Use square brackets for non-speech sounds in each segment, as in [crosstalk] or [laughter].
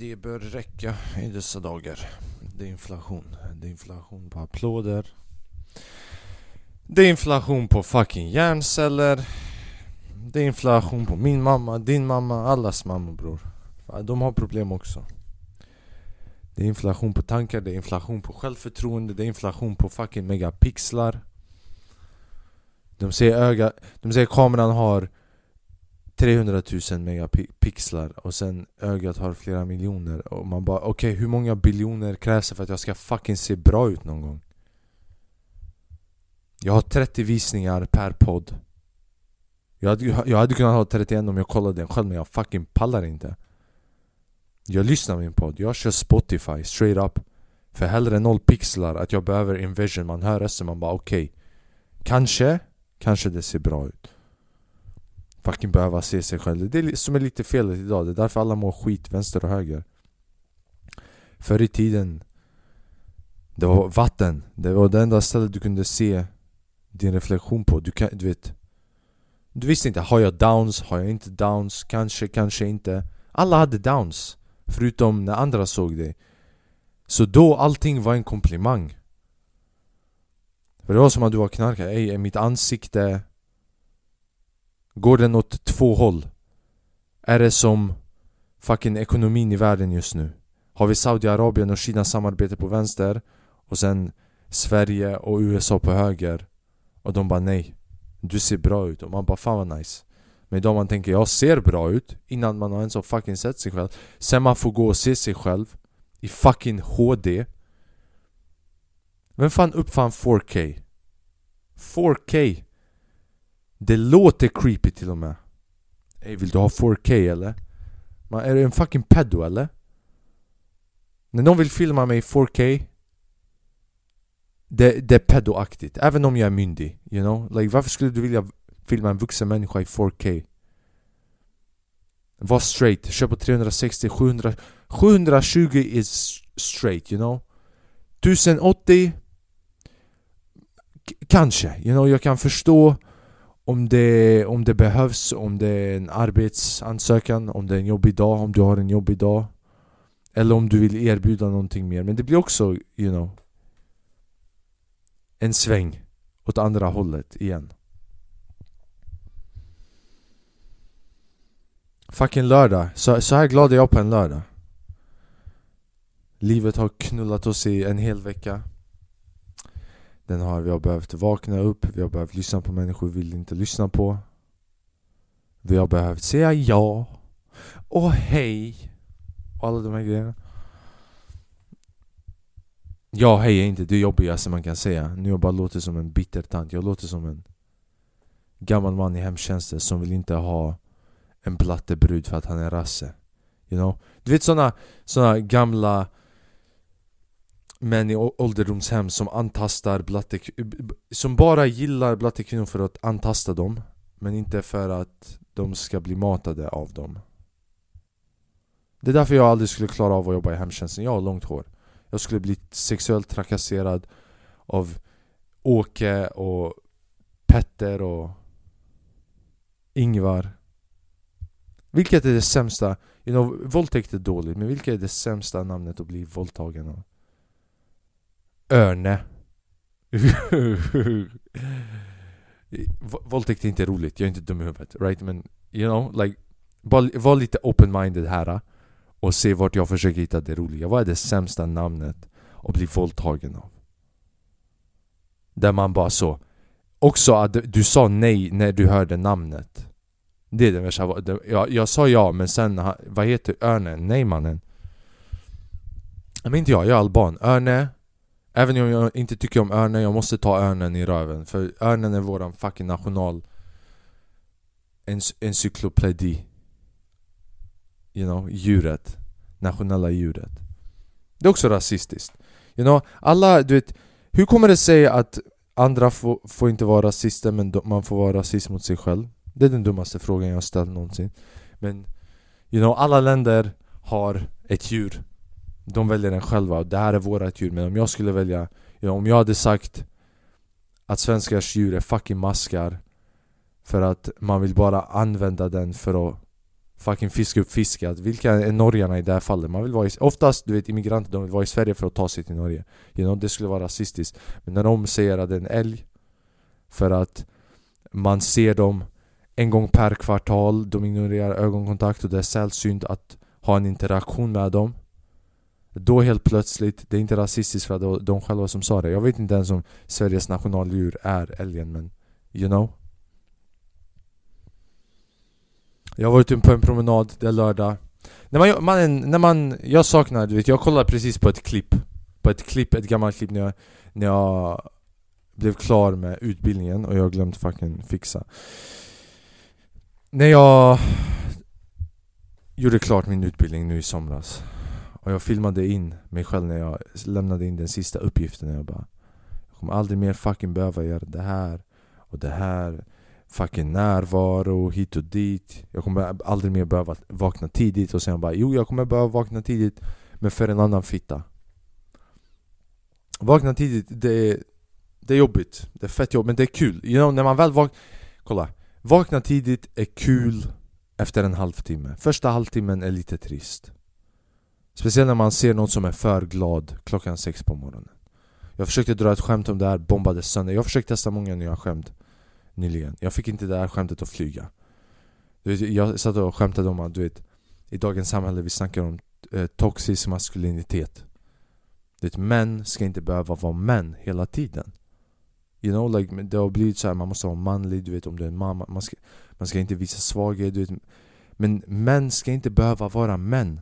Det bör räcka i dessa dagar. Det är inflation. Det är inflation på applåder. Det är inflation på fucking hjärnceller. Det är inflation på min mamma, din mamma, allas mamma bror. De har problem också. Det är inflation på tankar, det är inflation på självförtroende, det är inflation på fucking megapixlar. De säger öga, de säger kameran har 300 000 megapixlar och sen ögat har flera miljoner och man bara okej okay, hur många biljoner krävs det för att jag ska fucking se bra ut någon gång? Jag har 30 visningar per podd. Jag hade, jag hade kunnat ha 31 om jag kollade den själv men jag fucking pallar inte. Jag lyssnar på min podd, jag kör Spotify straight up. För hellre noll pixlar att jag behöver invision, man hör rösten man bara okej okay, Kanske, kanske det ser bra ut fucking behöva se sig själv. Det är det som är lite felet idag, det är därför alla mår skit vänster och höger. Förr i tiden, det var vatten. Det var det enda stället du kunde se din reflektion på. Du, kan, du vet Du visste inte, har jag downs? Har jag inte downs? Kanske, kanske inte. Alla hade downs. Förutom när andra såg dig. Så då allting var en komplimang. För det var som att du var knarkare. Ey, är mitt ansikte Går den åt två håll? Är det som fucking ekonomin i världen just nu? Har vi Saudiarabien och Kina samarbete på vänster och sen Sverige och USA på höger och de bara nej Du ser bra ut och man bara fan vad nice Men idag man tänker jag ser bra ut innan man har ens har fucking sett sig själv Sen man får gå och se sig själv i fucking HD Vem fan uppfann 4K? 4K det låter creepy till och med Ey vill du ha 4K eller? Man, är du en fucking pedo eller? När någon vill filma mig i 4K det, det är pedoaktigt, även om jag är myndig, you know? Like, varför skulle du vilja filma en vuxen människa i 4K? Var straight, kör på 360, 700 720 is straight, you know? 1080 Kanske, you know, jag kan förstå om det, om det behövs, om det är en arbetsansökan, om det är en jobbig dag, om du har en jobbig dag Eller om du vill erbjuda någonting mer, men det blir också, you know En sväng åt andra hållet igen. Fucking lördag, så, så här glad är jag på en lördag. Livet har knullat oss i en hel vecka den har, vi har behövt vakna upp, vi har behövt lyssna på människor vi vill inte lyssna på. Vi har behövt säga ja och hej och alla de här grejerna. Ja, hej är inte det jobbigaste man kan säga. Nu jag bara låter som en bitter tant, jag låter som en gammal man i hemtjänsten som vill inte ha en blattebrud för att han är rasse. You know? Du vet såna, såna gamla män i ålderdomshem som antastar blatte Som bara gillar blattekvinnor för att antasta dem Men inte för att de ska bli matade av dem Det är därför jag aldrig skulle klara av att jobba i hemtjänsten, jag har långt hår Jag skulle bli sexuellt trakasserad av Åke och Petter och Ingvar Vilket är det sämsta? You know, våldtäkt är dåligt, men vilket är det sämsta namnet att bli våldtagen av? Örne [laughs] Våldtäkt är inte roligt, jag är inte dum i huvudet, right? Men you know, like Var lite open-minded här ah, och se vart jag försöker hitta det roliga Vad är det sämsta namnet att bli våldtagen av? Där man bara så Också att du sa nej när du hörde namnet Det är det värsta, jag, jag sa ja men sen, vad heter örnen? Nej mannen Men inte jag, jag är alban Örne Även om jag inte tycker om örnen, jag måste ta örnen i röven. För örnen är våran fucking national encyklopedi. You know, djuret. Nationella djuret. Det är också rasistiskt. You know, alla, du vet Hur kommer det sig att andra får, får inte vara rasister men man får vara rasist mot sig själv? Det är den dummaste frågan jag har ställt någonsin. Men You know, alla länder har ett djur de väljer den själva, det här är vårat djur Men om jag skulle välja, ja, om jag hade sagt att svenskars djur är fucking maskar För att man vill bara använda den för att fucking fiska upp fiskat. Vilka är norrarna i det här fallet? Man vill vara i, oftast, du vet immigranter, de vill vara i Sverige för att ta sig till Norge. You know, det skulle vara rasistiskt. Men när de säger att det är en älg för att man ser dem en gång per kvartal, de ignorerar ögonkontakt och det är sällsynt att ha en interaktion med dem. Då helt plötsligt, det är inte rasistiskt för att det var de själva som sa det. Jag vet inte ens om Sveriges nationaldjur är älgen men you know. Jag har varit ute på en promenad, det är lördag. När man, man, när man, jag saknar, du vet, jag kollade precis på ett klipp. På ett klipp, ett gammalt klipp när jag, när jag blev klar med utbildningen och jag har glömt fucking fixa. När jag gjorde klart min utbildning nu i somras och jag filmade in mig själv när jag lämnade in den sista uppgiften jag bara Jag kommer aldrig mer fucking behöva göra det här och det här. Fucking närvaro hit och dit. Jag kommer aldrig mer behöva vakna tidigt. Och sen bara Jo jag kommer behöva vakna tidigt Men för en annan fitta. Vakna tidigt, det är, det är jobbigt. Det är fett jobbigt, men det är kul. You know, när man väl vaknar Kolla. Vakna tidigt är kul efter en halvtimme. Första halvtimmen är lite trist. Speciellt när man ser någon som är för glad klockan sex på morgonen. Jag försökte dra ett skämt om det här, bombades sönder. Jag försökte testa många nya skämt nyligen. Jag fick inte det här skämtet att flyga. Du vet, Jag satt och skämtade om att du vet I dagens samhälle vi snackar om eh, toxisk maskulinitet. Du vet, Män ska inte behöva vara män hela tiden. You know, like, det har blivit så här, man måste vara manlig, du vet om du är en mamma. Man ska, man ska inte visa svaghet, du vet. Men män ska inte behöva vara män.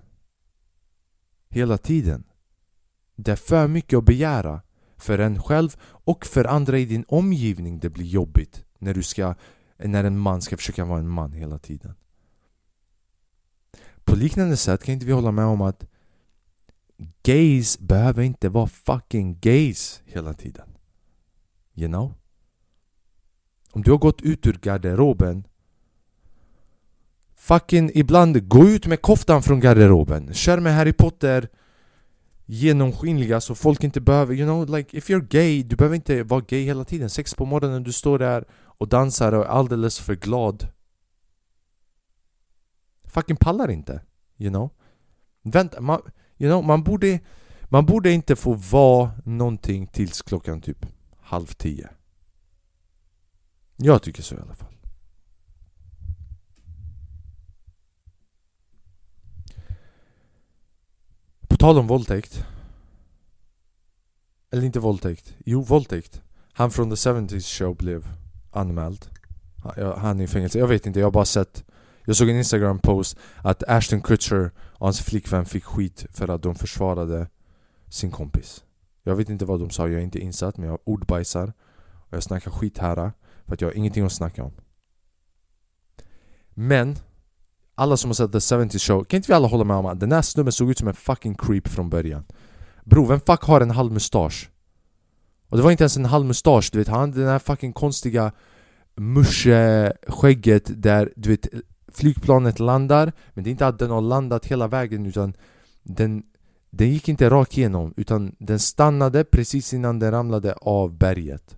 Hela tiden. Det är för mycket att begära För en själv och för andra i din omgivning det blir jobbigt När du ska När en man ska försöka vara en man hela tiden. På liknande sätt kan inte vi hålla med om att Gays behöver inte vara fucking gays hela tiden. You know? Om du har gått ut ur garderoben Fucking ibland, gå ut med koftan från garderoben. Kör med Harry Potter. Genomskinliga så folk inte behöver, you know like if you're gay, du behöver inte vara gay hela tiden. Sex på morgonen, du står där och dansar och är alldeles för glad. Fucking pallar inte, you know? Vänta, man, you know, man borde Man borde inte få vara någonting tills klockan typ halv tio. Jag tycker så i alla fall. Tal om våldtäkt. Eller inte våldtäkt, jo våldtäkt. Han från The 70s show blev anmäld Han är i fängelse, jag vet inte, jag har bara sett Jag såg en instagram post att Ashton Kutcher och hans flickvän fick skit för att de försvarade sin kompis. Jag vet inte vad de sa, jag är inte insatt men jag ordbajsar. Och jag snackar skit här för att jag har ingenting att snacka om. Men alla som har sett The 70 show, kan inte vi alla hålla med om att den här snubben såg ut som en fucking creep från början? Bro, vem fuck har en halv mustasch? Och det var inte ens en halv mustasch, du vet han hade den här fucking konstiga musche-skägget där du vet flygplanet landar Men det är inte att den har landat hela vägen utan den, den gick inte rakt igenom utan den stannade precis innan den ramlade av berget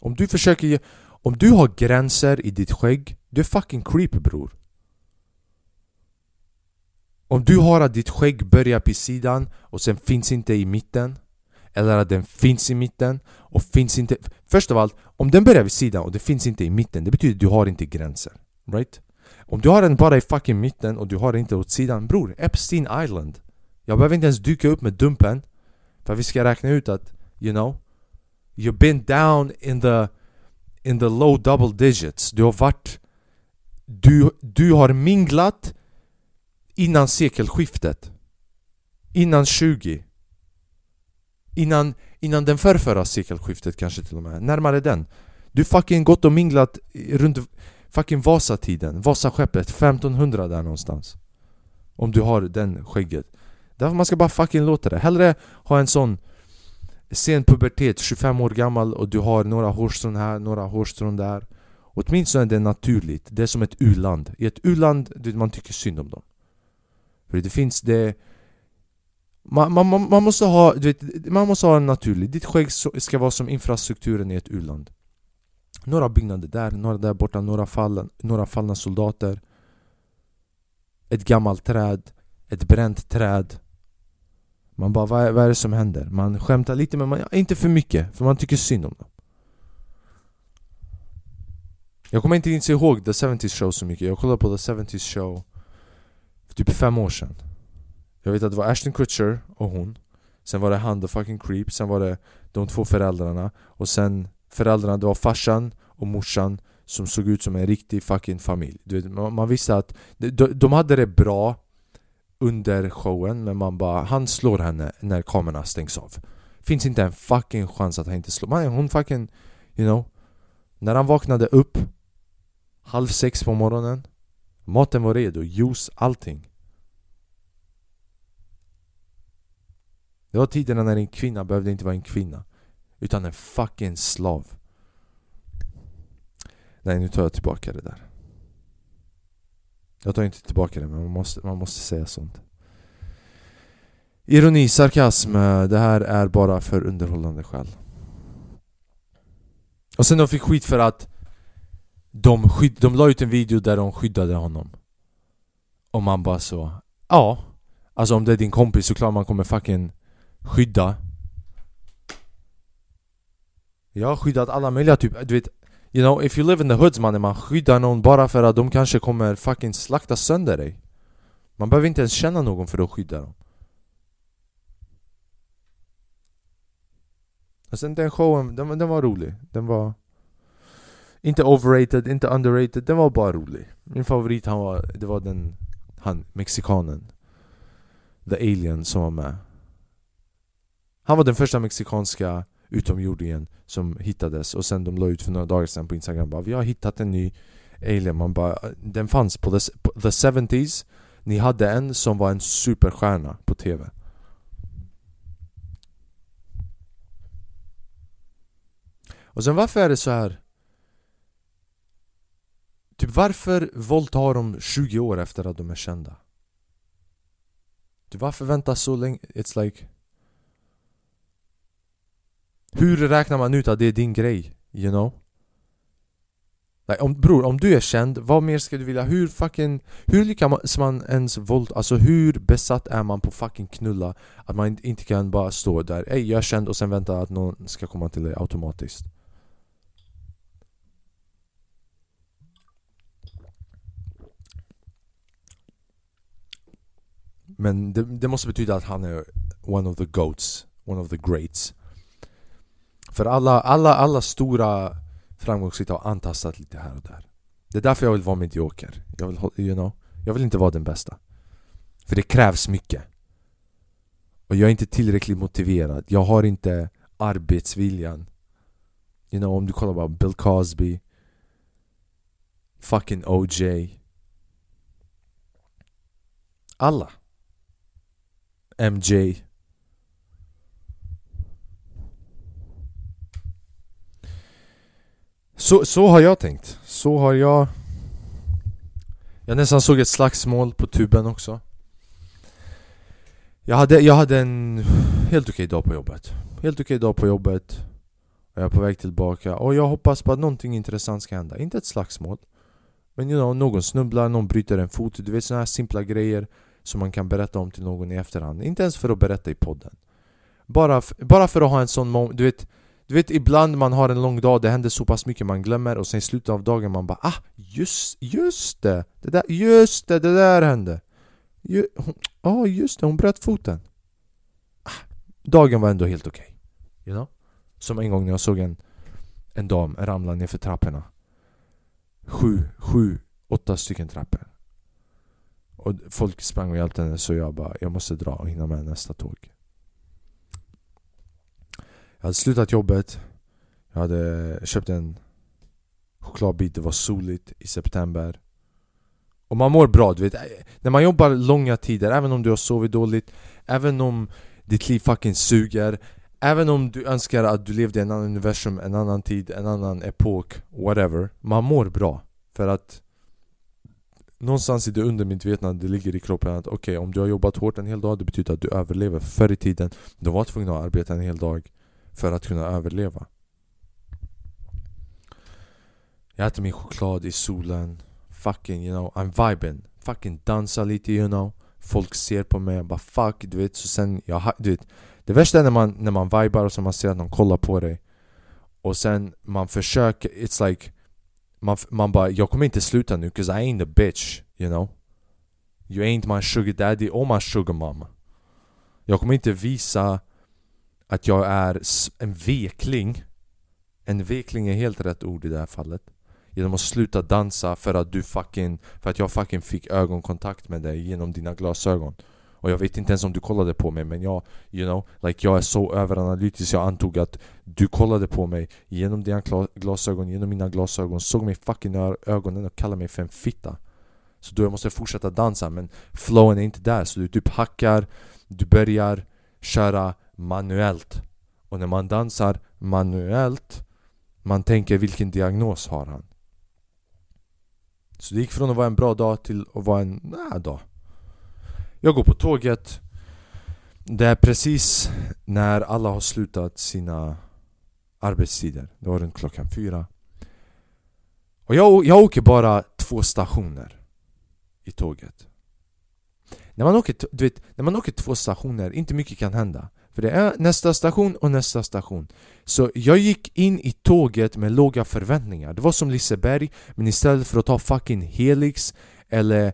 Om du försöker om du har gränser i ditt skägg, du är fucking creep bror Om du har att ditt skägg börjar på sidan och sen finns inte i mitten Eller att den finns i mitten och finns inte... Först av allt, om den börjar vid sidan och det finns inte i mitten Det betyder att du har inte gränser Right? Om du har den bara i fucking mitten och du har den inte åt sidan Bror, Epstein Island Jag behöver inte ens dyka upp med dumpen För att vi ska räkna ut att, you know You've been down in the in the low double digits. Du har varit... Du, du har minglat innan sekelskiftet. Innan 20. Innan, innan den förrförra sekelskiftet kanske till och med. Närmare den. Du fucking gått och minglat runt fucking Vasatiden. Vasaskeppet 1500 där någonstans. Om du har den skägget. Därför man ska bara fucking låta det. Hellre ha en sån sen pubertet, 25 år gammal och du har några hårstrån här, några hårstrån där. Åtminstone är det naturligt, det är som ett u-land. I ett u-land, man tycker synd om dem. För det finns det man, man, man, måste ha, du vet, man måste ha en naturlig Ditt skägg ska vara som infrastrukturen i ett u-land. Några byggnader där, några där borta, några, fall, några fallna soldater. Ett gammalt träd Ett bränt träd. Man bara, vad är, vad är det som händer? Man skämtar lite men man, inte för mycket, för man tycker synd om dem. Jag kommer inte ens ihåg The 70's Show så mycket, jag kollade på The 70's Show för typ fem år sedan. Jag vet att det var Ashton Kutcher och hon. Sen var det han, the fucking creep, sen var det de två föräldrarna. Och sen föräldrarna, det var farsan och morsan Som såg ut som en riktig fucking familj. Du vet, man, man visste att de, de hade det bra under showen Men man bara, han slår henne när kamerorna stängs av. Finns inte en fucking chans att han inte slår man, Hon fucking, you know. När han vaknade upp Halv sex på morgonen Maten var redo, juice, allting. Det var tiderna när en kvinna behövde inte vara en kvinna Utan en fucking slav. Nej nu tar jag tillbaka det där. Jag tar inte tillbaka det men man måste, man måste säga sånt. Ironi, sarkasm, eh, det här är bara för underhållande skäl. Och sen de fick skit för att de, skydd, de la ut en video där de skyddade honom. Och man bara så Ja Alltså om det är din kompis så klart man kommer fucking skydda. Jag har skyddat alla möjliga typ, du vet You know, if you live in the hoods mannen, man skyddar någon bara för att de kanske kommer fucking slakta sönder dig. Man behöver inte ens känna någon för att skydda dem. Och sen den showen, den, den var rolig, den var Inte overrated, inte underrated, den var bara rolig. Min favorit han var, det var den, han, mexikanen. The alien som var med. Han var den första mexikanska utomjordingen som hittades och sen de la ut för några dagar sedan på Instagram bara Vi har hittat en ny alien, man bara Den fanns på the, på the 70s Ni hade en som var en superstjärna på TV Och sen varför är det så här? Typ varför våldtar de 20 år efter att de är kända? Typ varför vänta så länge? It's like hur räknar man ut att det är din grej? You know? Like, om, bror, om du är känd, vad mer ska du vilja? Hur fucking... Hur lyckas man ens våld... Alltså hur besatt är man på fucking knulla? Att man inte kan bara stå där Ey, jag är känd och sen vänta att någon ska komma till dig automatiskt Men det, det måste betyda att han är one of the goats One of the greats för alla, alla, alla stora framgångsrika har antastat lite här och där. Det är därför jag vill vara medioker. Jag vill, you know, jag vill inte vara den bästa. För det krävs mycket. Och jag är inte tillräckligt motiverad. Jag har inte arbetsviljan. You know, om du kollar på Bill Cosby Fucking OJ Alla. MJ Så, så har jag tänkt. Så har jag... Jag nästan såg ett slagsmål på tuben också. Jag hade, jag hade en helt okej dag på jobbet. Helt okej dag på jobbet. Och jag är på väg tillbaka. Och jag hoppas på att någonting intressant ska hända. Inte ett slagsmål. Men you know, någon snubblar, någon bryter en fot. Du vet sådana här simpla grejer som man kan berätta om till någon i efterhand. Inte ens för att berätta i podden. Bara, bara för att ha en sån moment. Du vet, du vet ibland man har en lång dag, det händer så pass mycket man glömmer och sen i slutet av dagen man bara ah, just, just det! det där, just det, det där hände! Ja, oh, just det, hon bröt foten! Ah, dagen var ändå helt okej. Okay. You know? Som en gång när jag såg en, en dam ramla ner för trapporna. Sju, sju, åtta stycken trappor. Och folk sprang och hjälpte henne så jag bara, jag måste dra och hinna med nästa tåg. Jag hade slutat jobbet. Jag hade köpt en chokladbit, det var soligt i september. Och man mår bra, du vet. När man jobbar långa tider, även om du har sovit dåligt Även om ditt liv fucking suger Även om du önskar att du levde i en annan universum, en annan tid, en annan epok, whatever Man mår bra. För att Någonstans i det undermedvetna, det ligger i kroppen att okej, okay, om du har jobbat hårt en hel dag, det betyder att du överlever. Förr i tiden, du var tvungen att arbeta en hel dag för att kunna överleva. Jag äter min choklad i solen. Fucking you know, I'm vibing. Fucking dansa lite you know. Folk ser på mig och bara fuck du vet så sen jag du vet Det värsta är när man, när man vibar och så man ser att någon kollar på dig. Och sen man försöker, it's like Man, man bara jag kommer inte sluta nu 'cause I ain't a bitch you know. You ain't my sugar daddy or my sugar mama. Jag kommer inte visa att jag är en vekling. En vekling är helt rätt ord i det här fallet. Genom att sluta dansa för att du fucking För att jag fucking fick ögonkontakt med dig genom dina glasögon. Och jag vet inte ens om du kollade på mig men jag You know, like jag är så överanalytisk. Jag antog att du kollade på mig genom dina glasögon, genom mina glasögon Såg mig fucking i ögonen och kallade mig för en fitta. Så då jag måste fortsätta dansa men flowen är inte där. Så du typ hackar Du börjar köra manuellt. Och när man dansar manuellt Man tänker vilken diagnos har han? Så det gick från att vara en bra dag till att vara en nä dag. Jag går på tåget. Det är precis när alla har slutat sina arbetstider. Det var runt klockan fyra. Och jag, jag åker bara två stationer i tåget. När man, åker, du vet, när man åker två stationer, inte mycket kan hända. För det är nästa station och nästa station. Så jag gick in i tåget med låga förväntningar. Det var som Liseberg, men istället för att ta fucking Helix Eller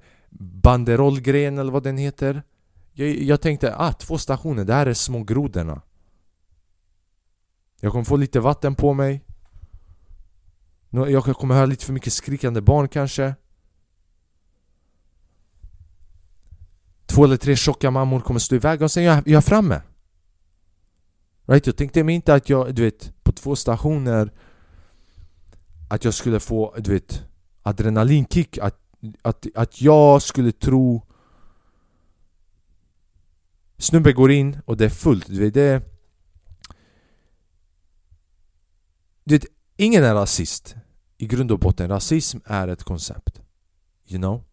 Banderollgren eller vad den heter Jag, jag tänkte, ah, två stationer, det här är små grodorna Jag kommer få lite vatten på mig. Jag kommer höra lite för mycket skrikande barn kanske. Två eller tre tjocka mammor kommer stå i vägen och sen är jag, framme. Right? Jag tänkte mig inte att jag, du vet, på två stationer Att jag skulle få, du vet, adrenalinkick Att, att, att jag skulle tro Snubben går in och det är fullt, du vet, det Du vet, ingen är rasist I grund och botten, rasism är ett koncept You know?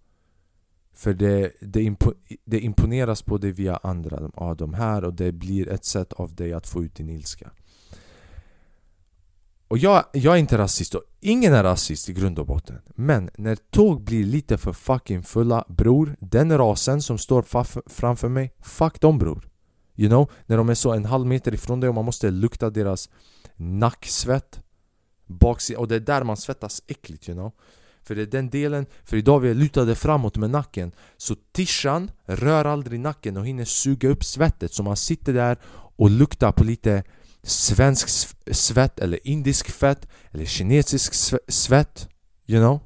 För det, det, impo, det imponeras på dig via andra av de här och det blir ett sätt av dig att få ut din ilska. Och jag, jag är inte rasist och ingen är rasist i grund och botten. Men när tåg blir lite för fucking fulla, bror, den rasen som står framför mig, fuck dem bror. You know, när de är så en halv meter ifrån dig och man måste lukta deras nacksvett. Baksida, och det är där man svettas äckligt you know. För det är den delen, för idag vi är lutade framåt med nacken Så tishan rör aldrig nacken och hinner suga upp svettet Så man sitter där och luktar på lite svensk svett eller indisk fett eller kinesisk svett You know?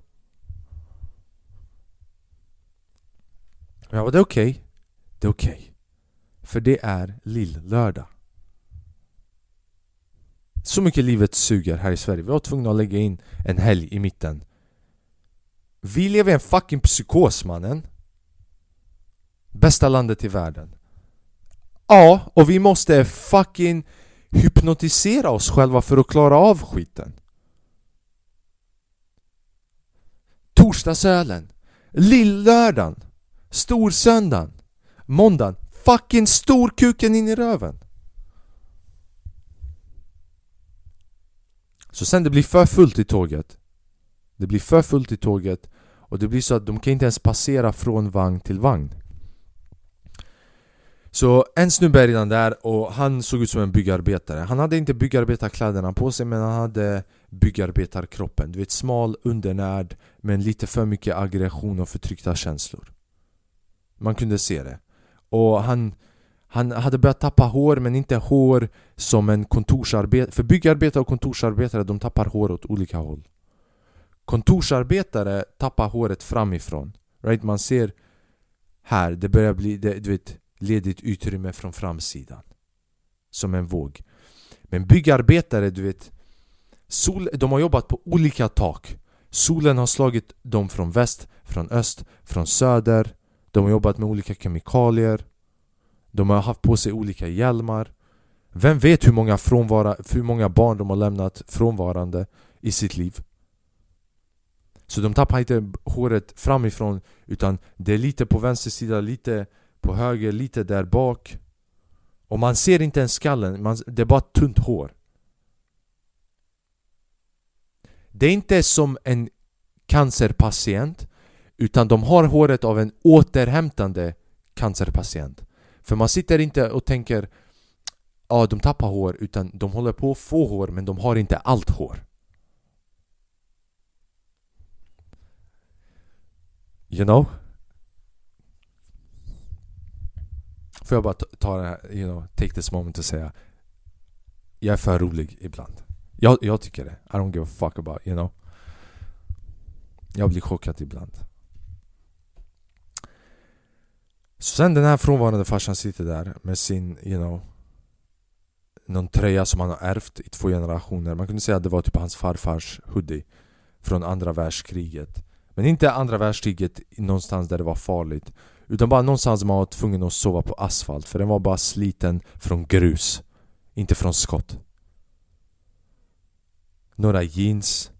Ja, det är okej okay. Det är okej okay. För det är lill-lördag Så mycket livet suger här i Sverige Vi var tvungna att lägga in en helg i mitten vi lever i en fucking psykos mannen. Bästa landet i världen. Ja, och vi måste fucking hypnotisera oss själva för att klara av skiten. Torsdagsölen. Lillördagen. Storsöndagen. Måndagen. Fucking storkuken in i röven. Så sen det blir för fullt i tåget. Det blir för fullt i tåget och det blir så att de kan inte ens passera från vagn till vagn. Så en snubbe är redan där och han såg ut som en byggarbetare. Han hade inte byggarbetarkläderna på sig men han hade byggarbetarkroppen. Du vet smal, undernärd men lite för mycket aggression och förtryckta känslor. Man kunde se det. Och han, han hade börjat tappa hår men inte hår som en kontorsarbetare För byggarbetare och kontorsarbetare de tappar hår åt olika håll. Kontorsarbetare tappar håret framifrån. Right? Man ser här, det börjar bli det, du vet, ledigt utrymme från framsidan. Som en våg. Men byggarbetare, du vet sol, De har jobbat på olika tak. Solen har slagit dem från väst, från öst, från söder. De har jobbat med olika kemikalier. De har haft på sig olika hjälmar. Vem vet hur många, frånvara, hur många barn de har lämnat frånvarande i sitt liv? Så de tappar inte håret framifrån Utan det är lite på vänster sida, lite på höger, lite där bak Och man ser inte ens skallen, man, det är bara tunt hår Det är inte som en cancerpatient utan de har håret av en återhämtande cancerpatient. För man sitter inte och tänker ja, de tappar hår utan de håller på att få hår men de har inte allt hår. You know? Får jag bara ta det här, you know, take this moment och säga Jag är för rolig ibland. Jag, jag tycker det. I don't give a fuck about, you know? Jag blir chockad ibland. Så sen den här frånvarande farsan sitter där med sin, you know Någon tröja som han har ärvt i två generationer Man kunde säga att det var typ hans farfars hoodie Från andra världskriget men inte andra världskriget någonstans där det var farligt Utan bara någonstans man var tvungen att sova på asfalt För den var bara sliten från grus Inte från skott. Några jeans.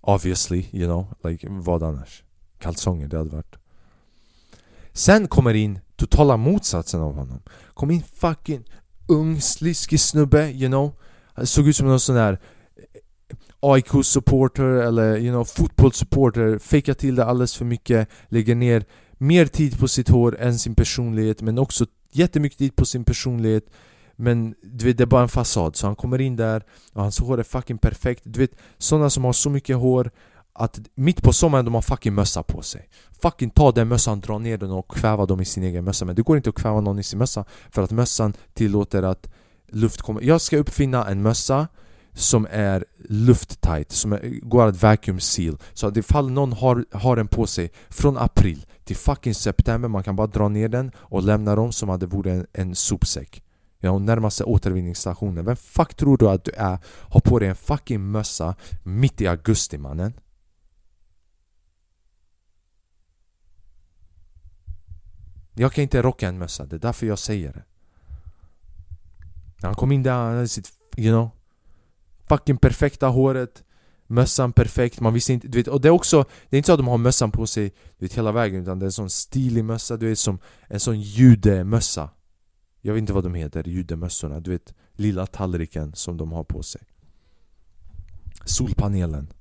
Obviously, you know, like vad annars? kalsonger, det hade varit. Sen kommer in totala motsatsen av honom. Kom in fucking ung, sliskig snubbe, you know. Han såg ut som någon sån där AIK-supporter eller you know, fotbollssupporter Fejkar till det alldeles för mycket Lägger ner mer tid på sitt hår än sin personlighet Men också jättemycket tid på sin personlighet. Men du vet, det är bara en fasad, så han kommer in där och hans hår är fucking perfekt. Du vet, sådana som har så mycket hår att mitt på sommaren de har fucking mössa på sig. Fucking ta den mössan, dra ner den och kväva dem i sin egen mössa. Men det går inte att kväva någon i sin mössa För att mössan tillåter att luft kommer. Jag ska uppfinna en mössa som är lufttight, som är, går att vacuum seal. Så att ifall någon har, har den på sig från april till fucking september Man kan bara dra ner den och lämna dem som att det vore en, en sopsäck. Ja, och närmaste återvinningsstationen. Vem fuck tror du att du är? Har på dig en fucking mössa mitt i augusti mannen. Jag kan inte rocka en mössa, det är därför jag säger det. Han kom in där, han hade sitt, you know Fucking perfekta håret Mössan perfekt, man visste inte, du vet, och det är också Det är inte så att de har mössan på sig du vet, hela vägen utan det är en sån stilig mössa, du vet som En sån judemössa. Jag vet inte vad de heter, judemössorna, du vet Lilla tallriken som de har på sig. Solpanelen.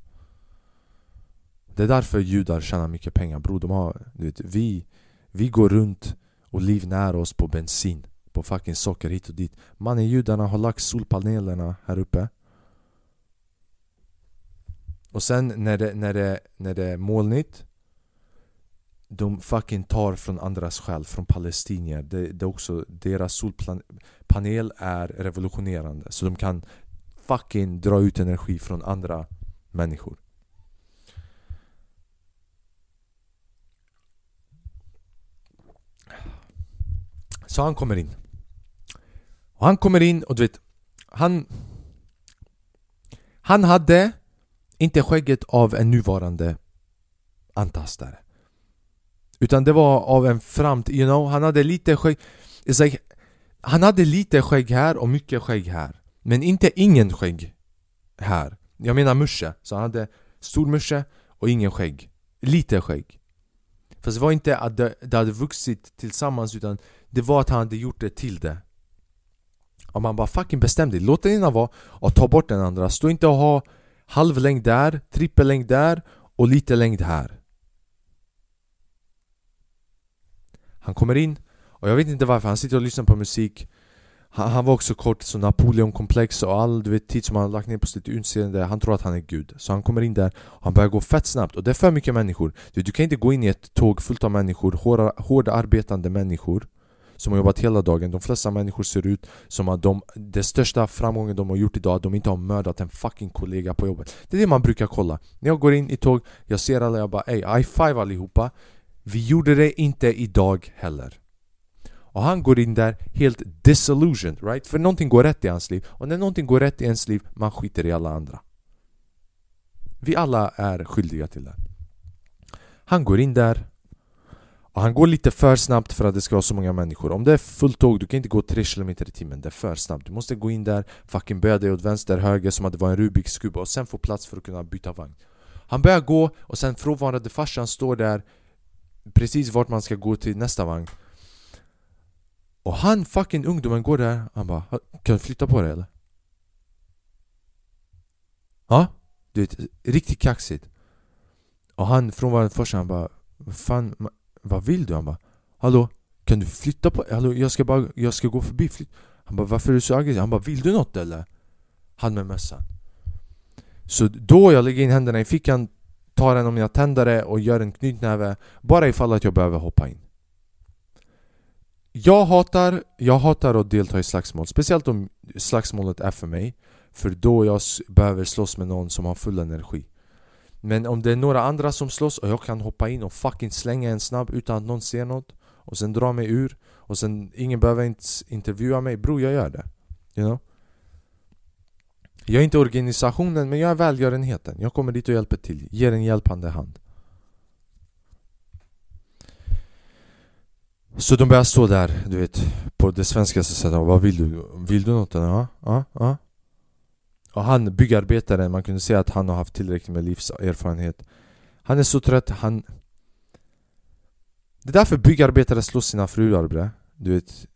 Det är därför judar tjänar mycket pengar bror, de har, du vet, vi vi går runt och livnär oss på bensin På fucking socker hit och dit. Mannen judarna har lagt solpanelerna här uppe. Och sen när det, när det, när det är molnigt De fucking tar från andras själ, från palestinier. Det, det också, Deras solpanel är revolutionerande. Så de kan fucking dra ut energi från andra människor. Så han kommer in. Och han kommer in och du vet Han Han hade inte skägget av en nuvarande antastare. Utan det var av en framtid, you know, han hade lite skägg It's like, Han hade lite skägg här och mycket skägg här. Men inte ingen skägg här. Jag menar musche, så han hade stor musche och ingen skägg. Lite skägg. Fast det var inte att det, det hade vuxit tillsammans utan det var att han hade gjort det till det. Och man bara fucking bestäm dig, låt den ena vara och ta bort den andra. Stå inte och ha halv längd där, trippellängd där och lite längd här. Han kommer in och jag vet inte varför, han sitter och lyssnar på musik. Han, han var också kort, så Napoleon-komplex och all du vet, tid som han har lagt ner på sitt utseende Han tror att han är gud. Så han kommer in där och han börjar gå fett snabbt. Och det är för mycket människor. Du, du kan inte gå in i ett tåg fullt av människor, hårda, hårda arbetande människor som har jobbat hela dagen. De flesta människor ser ut som att de Den största framgången de har gjort idag att de inte har mördat en fucking kollega på jobbet. Det är det man brukar kolla. När jag går in i tåg, jag ser alla, jag bara ey, high five allihopa. Vi gjorde det inte idag heller. Och han går in där helt disillusioned, right? För någonting går rätt i hans liv. Och när någonting går rätt i ens liv, man skiter i alla andra. Vi alla är skyldiga till det. Han går in där och han går lite för snabbt för att det ska vara så många människor. Om det är fullt tåg, du kan inte gå 3 km i timmen. Det är för snabbt. Du måste gå in där, fucking böja dig åt vänster, höger som att det var en Rubiks kub och sen få plats för att kunna byta vagn. Han börjar gå och sen frånvarande farsan står där Precis vart man ska gå till nästa vagn. Och han fucking ungdomen går där. Han bara Kan du flytta på dig eller? Ja, du vet, riktigt kaxigt. Och han, frånvarande farsan, han bara fan, vad vill du? Han bara Hallå? Kan du flytta på Hallå, jag ska bara, jag ska gå förbi flyt. Han bara varför är du så aggressiv? Han bara vill du något eller? Han med mössan Så då jag lägger in händerna i fickan Tar en av mina tändare och gör en knytnäve Bara ifall att jag behöver hoppa in Jag hatar, jag hatar att delta i slagsmål Speciellt om slagsmålet är för mig För då jag behöver slåss med någon som har full energi men om det är några andra som slåss och jag kan hoppa in och fucking slänga en snabb utan att någon ser något Och sen dra mig ur och sen ingen behöver ens intervjua mig Bro, jag gör det You know? Jag är inte organisationen men jag är välgörenheten Jag kommer dit och hjälper till, ger en hjälpande hand Så de börjar stå där, du vet, på det svenska sättet Vad vill du? Vill du något? Ja, ja, ja och han, byggarbetaren, man kunde se att han har haft tillräckligt med livserfarenhet. Han är så trött, han Det är därför byggarbetare slår sina fruar bre. Du vet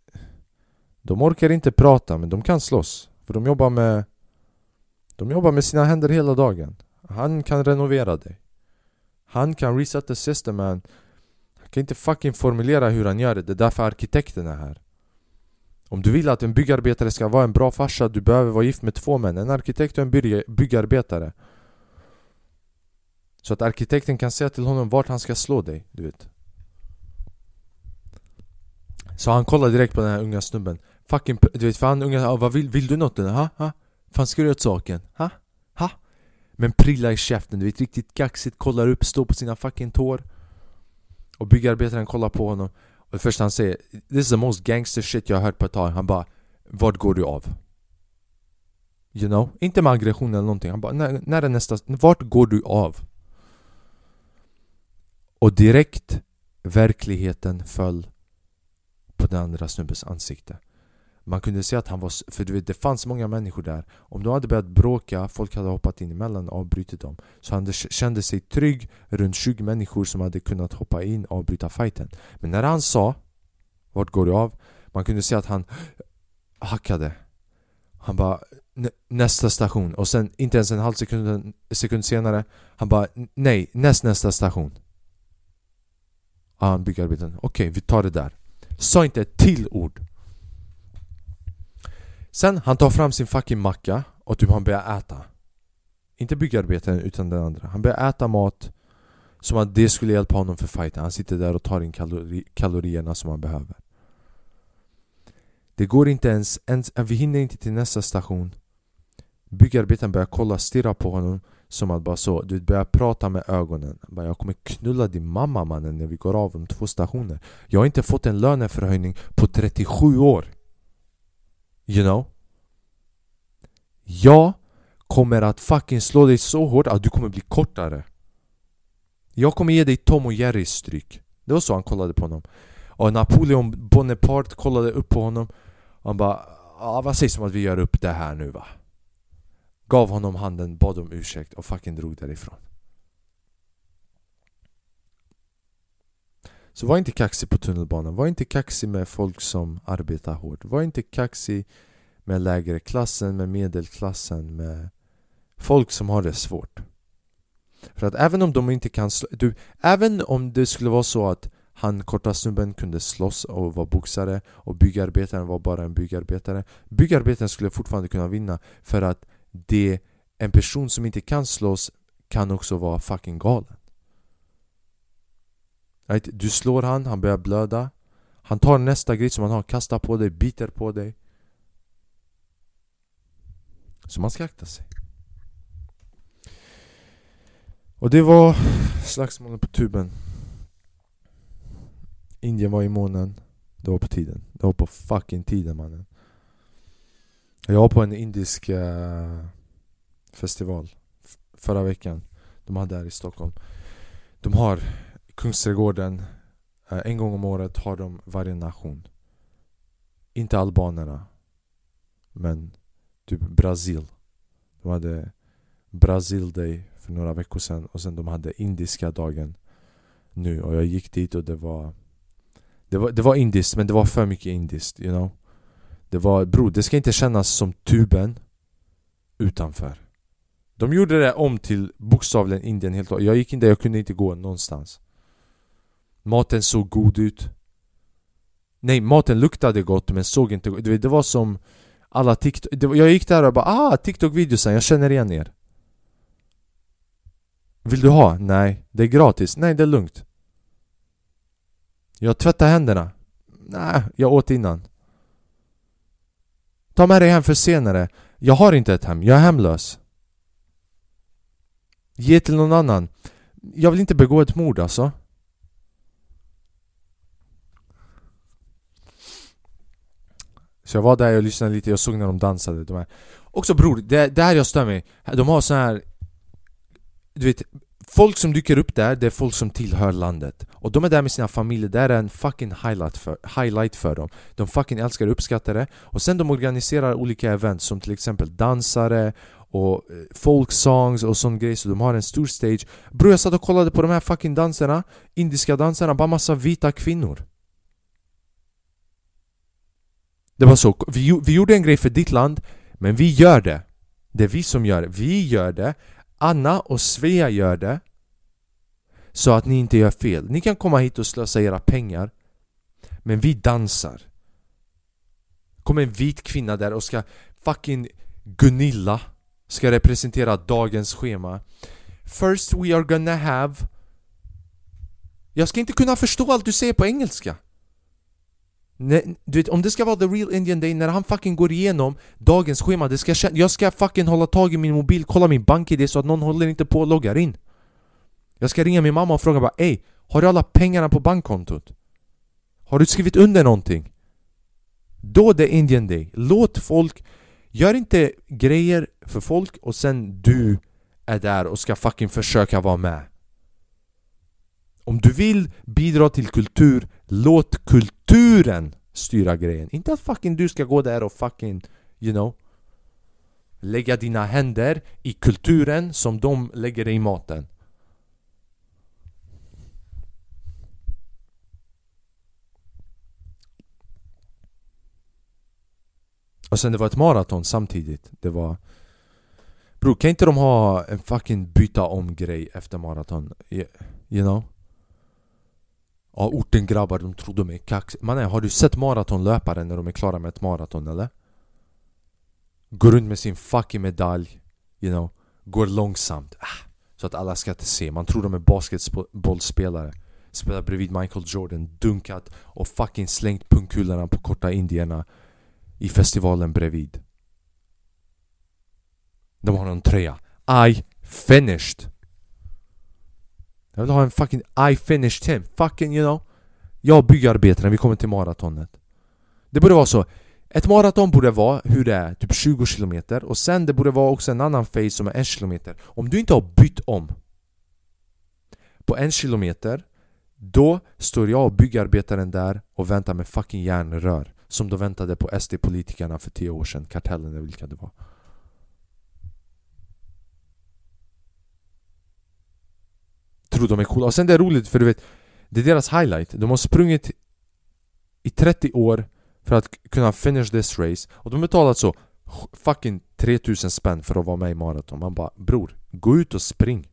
De orkar inte prata men de kan slåss. För de jobbar med De jobbar med sina händer hela dagen. Han kan renovera dig. Han kan reset the system man Han kan inte fucking formulera hur han gör det. Det är därför arkitekten är här. Om du vill att en byggarbetare ska vara en bra farsa Du behöver vara gift med två män En arkitekt och en byggarbetare Så att arkitekten kan säga till honom vart han ska slå dig, du vet så han kollar direkt på den här unga snubben Fucking, du vet fan unga, ah, vad vill, vill du något eller? Ha? Ha? Fan ska du åt saken? Ha? Ha? Men prilla i käften, du vet riktigt kaxigt, kollar upp, står på sina fucking tår Och byggarbetaren kollar på honom och det första han säger This is the most gangster shit jag har hört på ett tag Han bara Vart går du av? You know? Inte med aggression eller någonting Han bara när, när är nästa... Vart går du av? Och direkt Verkligheten föll på den andra snubbens ansikte man kunde se att han var... För du vet, det fanns många människor där. Om de hade börjat bråka, folk hade hoppat in emellan och avbrutit dem. Så han kände sig trygg runt 20 människor som hade kunnat hoppa in och avbryta fighten. Men när han sa Vart går du av? Man kunde se att han hackade. Han bara Nästa station. Och sen inte ens en halv sekund, sekund senare Han bara Nej, näst nästa station. Ah, han byggarbetaren, okej okay, vi tar det där. Sa inte ett till ord. Sen han tar fram sin fucking macka och typ han börjar äta. Inte byggarbetaren utan den andra. Han börjar äta mat Som att det skulle hjälpa honom för fighten. Han sitter där och tar in kalori kalorierna som han behöver. Det går inte ens, ens eh, Vi hinner inte till nästa station. Byggarbetaren börjar kolla, stirra på honom som att bara så, du börjar prata med ögonen. Bara, Jag kommer knulla din mamma mannen när vi går av om två stationer. Jag har inte fått en löneförhöjning på 37 år. You know? Jag kommer att fucking slå dig så hårt att du kommer bli kortare. Jag kommer ge dig Tom och Jerrys stryk. Det var så han kollade på honom. Och Napoleon Bonaparte kollade upp på honom. Och Han bara ah, Vad sägs om att vi gör upp det här nu va? Gav honom handen, bad om ursäkt och fucking drog därifrån. Så var inte kaxig på tunnelbanan, var inte kaxig med folk som arbetar hårt. Var inte kaxig med lägre klassen, med medelklassen, med folk som har det svårt. För att även om de inte kan du, Även om det skulle vara så att han korta snubben kunde slåss och vara boxare och byggarbetaren var bara en byggarbetare Byggarbetaren skulle fortfarande kunna vinna för att det en person som inte kan slåss kan också vara fucking galen? Du slår han, han börjar blöda. Han tar nästa grej som han har, kastar på dig, biter på dig. Så man ska akta sig. Och det var slagsmålet på tuben. Indien var i månen. Det var på tiden. Det var på fucking tiden mannen. Jag var på en indisk uh, festival förra veckan. De hade här i Stockholm. De har Kungsträdgården eh, En gång om året har de varje nation. Inte albanerna Men typ Brasil De hade Brazil Day för några veckor sedan och sen de hade indiska dagen nu. Och jag gick dit och det var det var, det var indiskt men det var för mycket indiskt, you know. Det var, bro, det ska inte kännas som tuben utanför. De gjorde det om till bokstavligen Indien helt och Jag gick in där, jag kunde inte gå någonstans. Maten såg god ut. Nej, maten luktade gott men såg inte gott Det var som alla TikTok... Jag gick där och bara ah, TikTok-videosen, jag känner igen er. Vill du ha? Nej. Det är gratis? Nej, det är lugnt. Jag tvättar händerna. Nej, jag åt innan. Ta med dig hem för senare. Jag har inte ett hem, jag är hemlös. Ge till någon annan. Jag vill inte begå ett mord alltså. Så jag var där och lyssnade lite, jag såg när de dansade. De här. Också bror, det, det här jag stör mig. De har så här Du vet, folk som dyker upp där, det är folk som tillhör landet. Och de är där med sina familjer, det är en fucking highlight för, highlight för dem. De fucking älskar och uppskattar det. Och sen de organiserar olika event som till exempel dansare och eh, folksongs och sån grej. Så de har en stor stage. Bror jag satt och kollade på de här fucking danserna Indiska dansarna, bara massa vita kvinnor. Det var så, vi, vi gjorde en grej för ditt land Men vi gör det. Det är vi som gör det, vi gör det. Anna och Svea gör det. Så att ni inte gör fel. Ni kan komma hit och slösa era pengar Men vi dansar. Kommer en vit kvinna där och ska fucking Gunilla Ska representera dagens schema. First we are gonna have Jag ska inte kunna förstå allt du säger på engelska. Nej, du vet, om det ska vara the real Indian day när han fucking går igenom dagens schema det ska, Jag ska fucking hålla tag i min mobil, kolla min bank-id så att någon håller inte på och loggar in Jag ska ringa min mamma och fråga bara Ey, har du alla pengarna på bankkontot? Har du skrivit under någonting? Då det är Indian day, låt folk Gör inte grejer för folk och sen du är där och ska fucking försöka vara med Om du vill bidra till kultur, låt kulturen styra grejen Inte att fucking du ska gå där och fucking, you know Lägga dina händer i kulturen som de lägger i maten Och sen det var ett maraton samtidigt Det var Bror kan inte de ha en fucking byta om grej efter maraton? You know? Ja, orten grabbar, de tror de är kax. Mannen, har du sett maratonlöpare när de är klara med ett maraton eller? Går runt med sin fucking medalj You know Går långsamt. Ah, Så att alla ska inte se. Man tror de är basketbollspelare. Spelar bredvid Michael Jordan Dunkat och fucking slängt pungkulorna på korta indierna I festivalen bredvid. De har någon tröja. I finished jag vill ha en fucking I finished him, fucking you know. Jag och byggarbetaren, vi kommer till maratonet. Det borde vara så. Ett maraton borde vara hur det är, typ 20 km och sen det borde vara också en annan phase som är 1 km Om du inte har bytt om På en kilometer Då står jag och byggarbetaren där och väntar med fucking järnrör Som de väntade på SD-politikerna för 10 år sedan, kartellen eller vilka det var. Tror de är coola. Och sen det är roligt för du vet Det är deras highlight. De har sprungit i 30 år för att kunna finish this race och de har betalat så fucking 3000 spänn för att vara med i maraton. Man bara bror, gå ut och spring.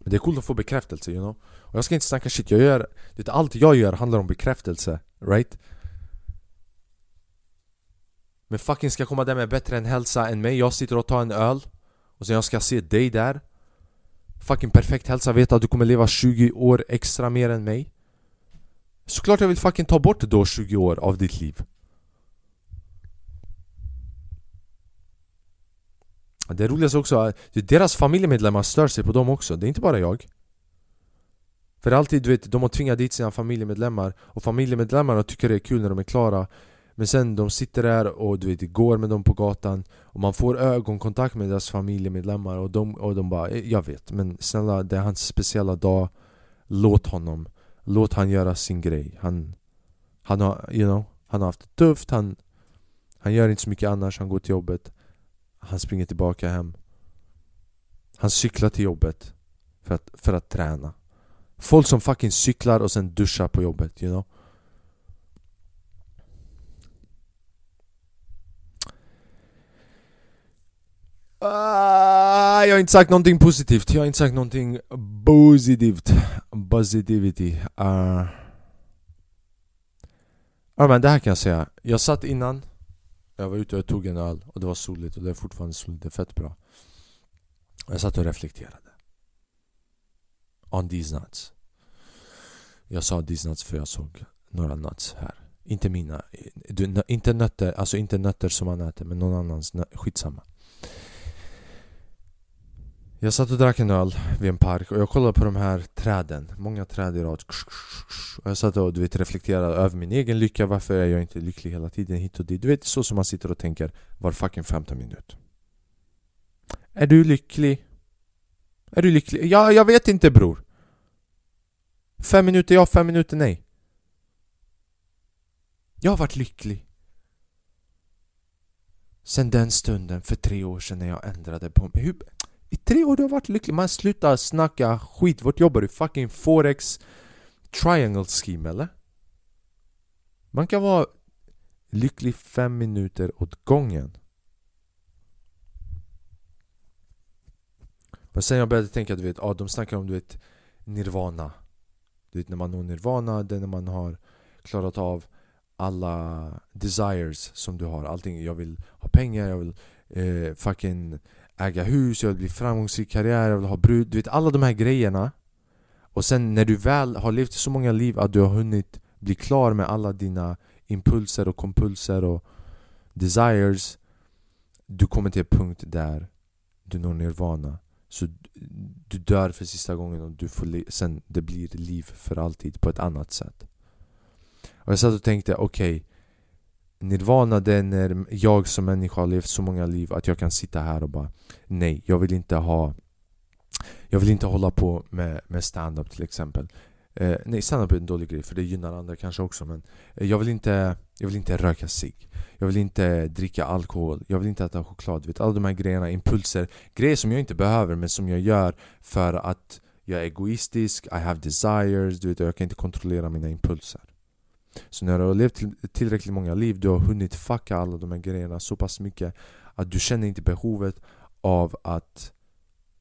Det är coolt att få bekräftelse you know. Och jag ska inte snacka shit, jag gör... Det allt jag gör handlar om bekräftelse, right? Men fucking ska jag komma där med bättre än hälsa än mig, jag sitter och tar en öl Och sen jag ska se dig där fucking perfekt hälsa, veta att du kommer leva 20 år extra mer än mig. Såklart jag vill fucking ta bort då 20 år av ditt liv. Det roligaste också är att deras familjemedlemmar stör sig på dem också, det är inte bara jag. För alltid, du vet, de har tvingat dit sina familjemedlemmar Och familjemedlemmarna tycker det är kul när de är klara men sen de sitter där och du vet, går med dem på gatan. Och man får ögonkontakt med deras familjemedlemmar och de, och de bara eh, Jag vet, men snälla det är hans speciella dag. Låt honom. Låt han göra sin grej. Han, han har, you know, han har haft det tufft. Han, han gör inte så mycket annars, han går till jobbet. Han springer tillbaka hem. Han cyklar till jobbet för att, för att träna. Folk som fucking cyklar och sen duschar på jobbet, you know. Uh, jag har inte sagt någonting positivt. Jag har inte sagt någonting positivt. Positivity. Uh... Ja men det här kan jag säga. Jag satt innan, jag var ute och tog en öl och det var soligt och det är fortfarande soligt, det är fett bra. Jag satt och reflekterade. On these nuts. Jag sa these nuts för jag såg några nuts här. Inte mina, du, inte nötter, alltså inte nötter som man äter men någon annans, skitsamma. Jag satt och drack en öl vid en park och jag kollade på de här träden, många träd i rad och Jag satt och du vet, reflekterade över min egen lycka, varför är jag inte lycklig hela tiden? Hit och dit. Du vet så som man sitter och tänker var fucking 15 minut. Är du lycklig? Är du lycklig? Ja, jag vet inte bror. Fem minuter ja, fem minuter nej. Jag har varit lycklig. Sen den stunden för tre år sedan när jag ändrade på mig i tre år du har varit lycklig, man slutar snacka skit. Vart jobbar du? Fucking Forex Triangle scheme eller? Man kan vara lycklig fem minuter åt gången. Men sen jag började tänka, du vet, ah, de snackar om du vet nirvana. Du vet när man når nirvana, det är när man har klarat av alla desires som du har. Allting, jag vill ha pengar, jag vill eh, fucking äga hus, jag vill bli framgångsrik karriär, jag vill ha brud. Du vet alla de här grejerna. Och sen när du väl har levt så många liv att du har hunnit bli klar med alla dina impulser och kompulser och desires Du kommer till en punkt där du når nirvana. Så du dör för sista gången och du får sen det blir liv för alltid på ett annat sätt. Och jag satt och tänkte okej okay, Nirvana det är när jag som människa har levt så många liv att jag kan sitta här och bara Nej, jag vill inte ha Jag vill inte hålla på med, med stand-up till exempel. Eh, Nej, stand-up är en dålig grej för det gynnar andra kanske också men eh, jag, vill inte, jag vill inte röka sig Jag vill inte dricka alkohol. Jag vill inte äta choklad. Vet, Alla de här grejerna, impulser. Grejer som jag inte behöver men som jag gör för att jag är egoistisk I have desires, du vet, jag kan inte kontrollera mina impulser så när du har levt tillräckligt många liv, du har hunnit fucka alla de här grejerna så pass mycket att du känner inte behovet av att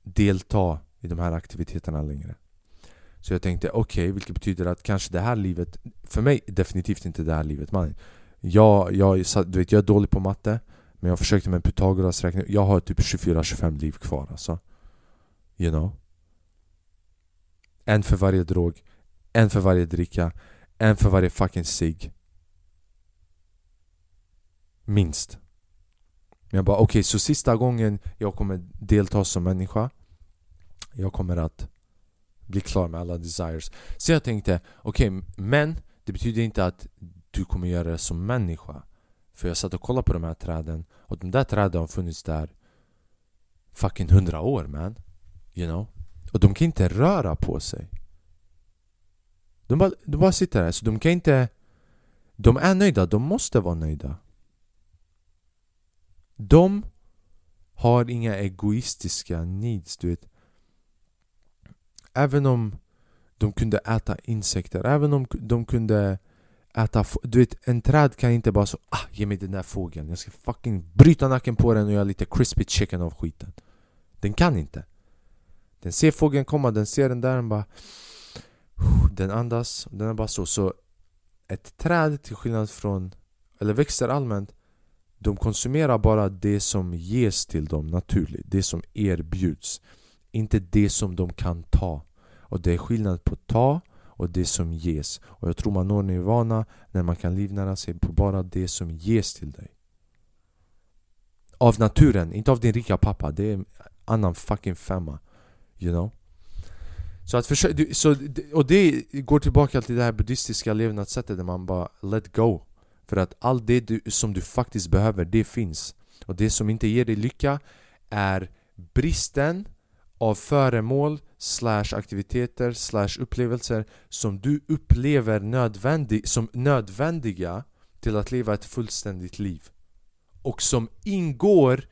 delta i de här aktiviteterna längre. Så jag tänkte okej, okay, vilket betyder att kanske det här livet, för mig definitivt inte det här livet. Man, jag, jag, du vet, jag är dålig på matte, men jag försökte med Pythagoras räkning. Jag har typ 24-25 liv kvar alltså. You know? En för varje drog, en för varje dricka, en för varje fucking sig. Minst. Jag bara okej, okay, så sista gången jag kommer delta som människa Jag kommer att bli klar med alla desires Så jag tänkte, okej, okay, men det betyder inte att du kommer göra det som människa För jag satt och kollade på de här träden och de där träden har funnits där fucking hundra år man You know? Och de kan inte röra på sig de bara, de bara sitter där, så de kan inte... De är nöjda, de måste vara nöjda. De har inga egoistiska needs, du vet. Även om de kunde äta insekter, även om de kunde äta... Du vet, en träd kan inte bara så ah, ge mig den där fågeln, jag ska fucking bryta nacken på den och göra lite crispy chicken av skiten. Den kan inte. Den ser fågeln komma, den ser den där, den bara den andas, den är bara så. Så ett träd till skillnad från, eller växter allmänt De konsumerar bara det som ges till dem naturligt, det som erbjuds. Inte det som de kan ta. Och det är skillnad på ta och det som ges. Och jag tror man når nirvana när man kan livnära sig på bara det som ges till dig. Av naturen, inte av din rika pappa, det är en annan fucking femma You know? Så att försöka, så, och det går tillbaka till det här buddhistiska levnadssättet där man bara let go. För att allt det du, som du faktiskt behöver, det finns. Och det som inte ger dig lycka är bristen av föremål slash aktiviteter slash upplevelser som du upplever nödvändig, som nödvändiga till att leva ett fullständigt liv. Och som ingår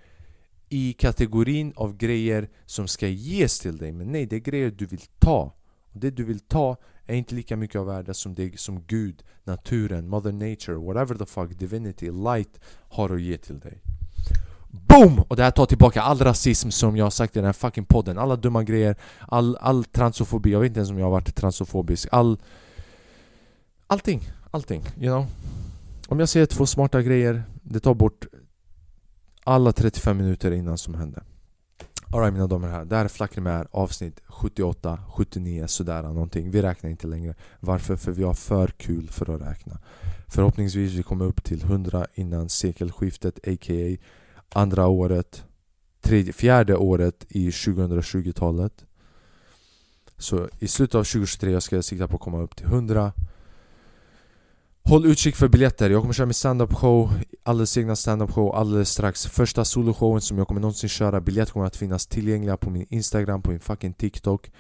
i kategorin av grejer som ska ges till dig. Men nej, det är grejer du vill ta. Och Det du vill ta är inte lika mycket av värde som det som Gud, naturen, mother nature, whatever the fuck, divinity, light har att ge till dig. BOOM! Och det här tar tillbaka all rasism som jag har sagt i den här fucking podden. Alla dumma grejer, all, all transofobi, jag vet inte ens om jag har varit transofobisk All... Allting, allting, you know? Om jag säger två smarta grejer, det tar bort alla 35 minuter innan som hände. Alright mina damer och herrar, det här är Flackrimär avsnitt 78, 79 sådär någonting. Vi räknar inte längre. Varför? För vi har för kul för att räkna. Förhoppningsvis vi kommer upp till 100 innan sekelskiftet a.k.a. andra året tredje, fjärde året i 2020-talet Så i slutet av 2023 ska jag sikta på att komma upp till 100 Håll utkik för biljetter, jag kommer köra min stand-up show Alldeles egna stand-up show alldeles strax. Första soloshowen som jag kommer någonsin köra Biljetter kommer att finnas tillgängliga på min Instagram, på min fucking TikTok.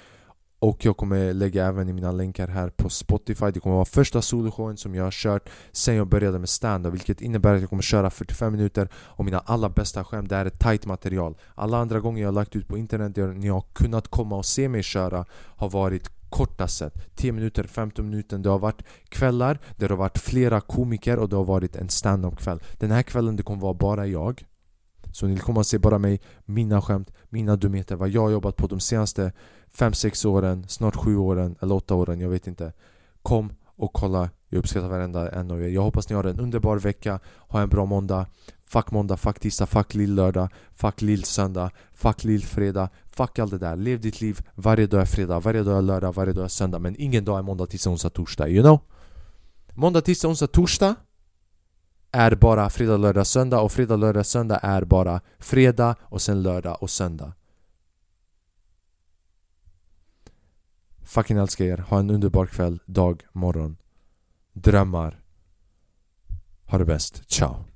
Och jag kommer lägga även i mina länkar här på Spotify. Det kommer vara första soloshowen som jag har kört sen jag började med stand-up Vilket innebär att jag kommer köra 45 minuter och mina allra bästa skämt Det här är tight material. Alla andra gånger jag har lagt ut på internet där ni har kunnat komma och se mig köra Har varit Kortast sett, 10 minuter, 15 minuter. Det har varit kvällar där det har varit flera komiker och det har varit en stand-up kväll Den här kvällen det kommer vara bara jag. Så ni kommer att se bara mig, mina skämt, mina dumheter, vad jag har jobbat på de senaste 5-6 åren, snart 7 åren eller 8 åren, jag vet inte. Kom och kolla, jag uppskattar varenda en av er. Jag hoppas ni har en underbar vecka, ha en bra måndag. Fuck måndag, fuck tisdag, fuck lill-lördag, fuck lill-söndag, fuck lill-fredag Fuck allt det där, lev ditt liv, varje dag är fredag, varje dag är lördag, varje dag är söndag. Men ingen dag är måndag, tisdag, onsdag, torsdag, you know? Måndag, tisdag, onsdag, torsdag är bara fredag, lördag, söndag. Och fredag, lördag, söndag är bara fredag och sen lördag och söndag. Fucking älskar er, ha en underbar kväll, dag, morgon. Drömmar. Ha det bäst, ciao.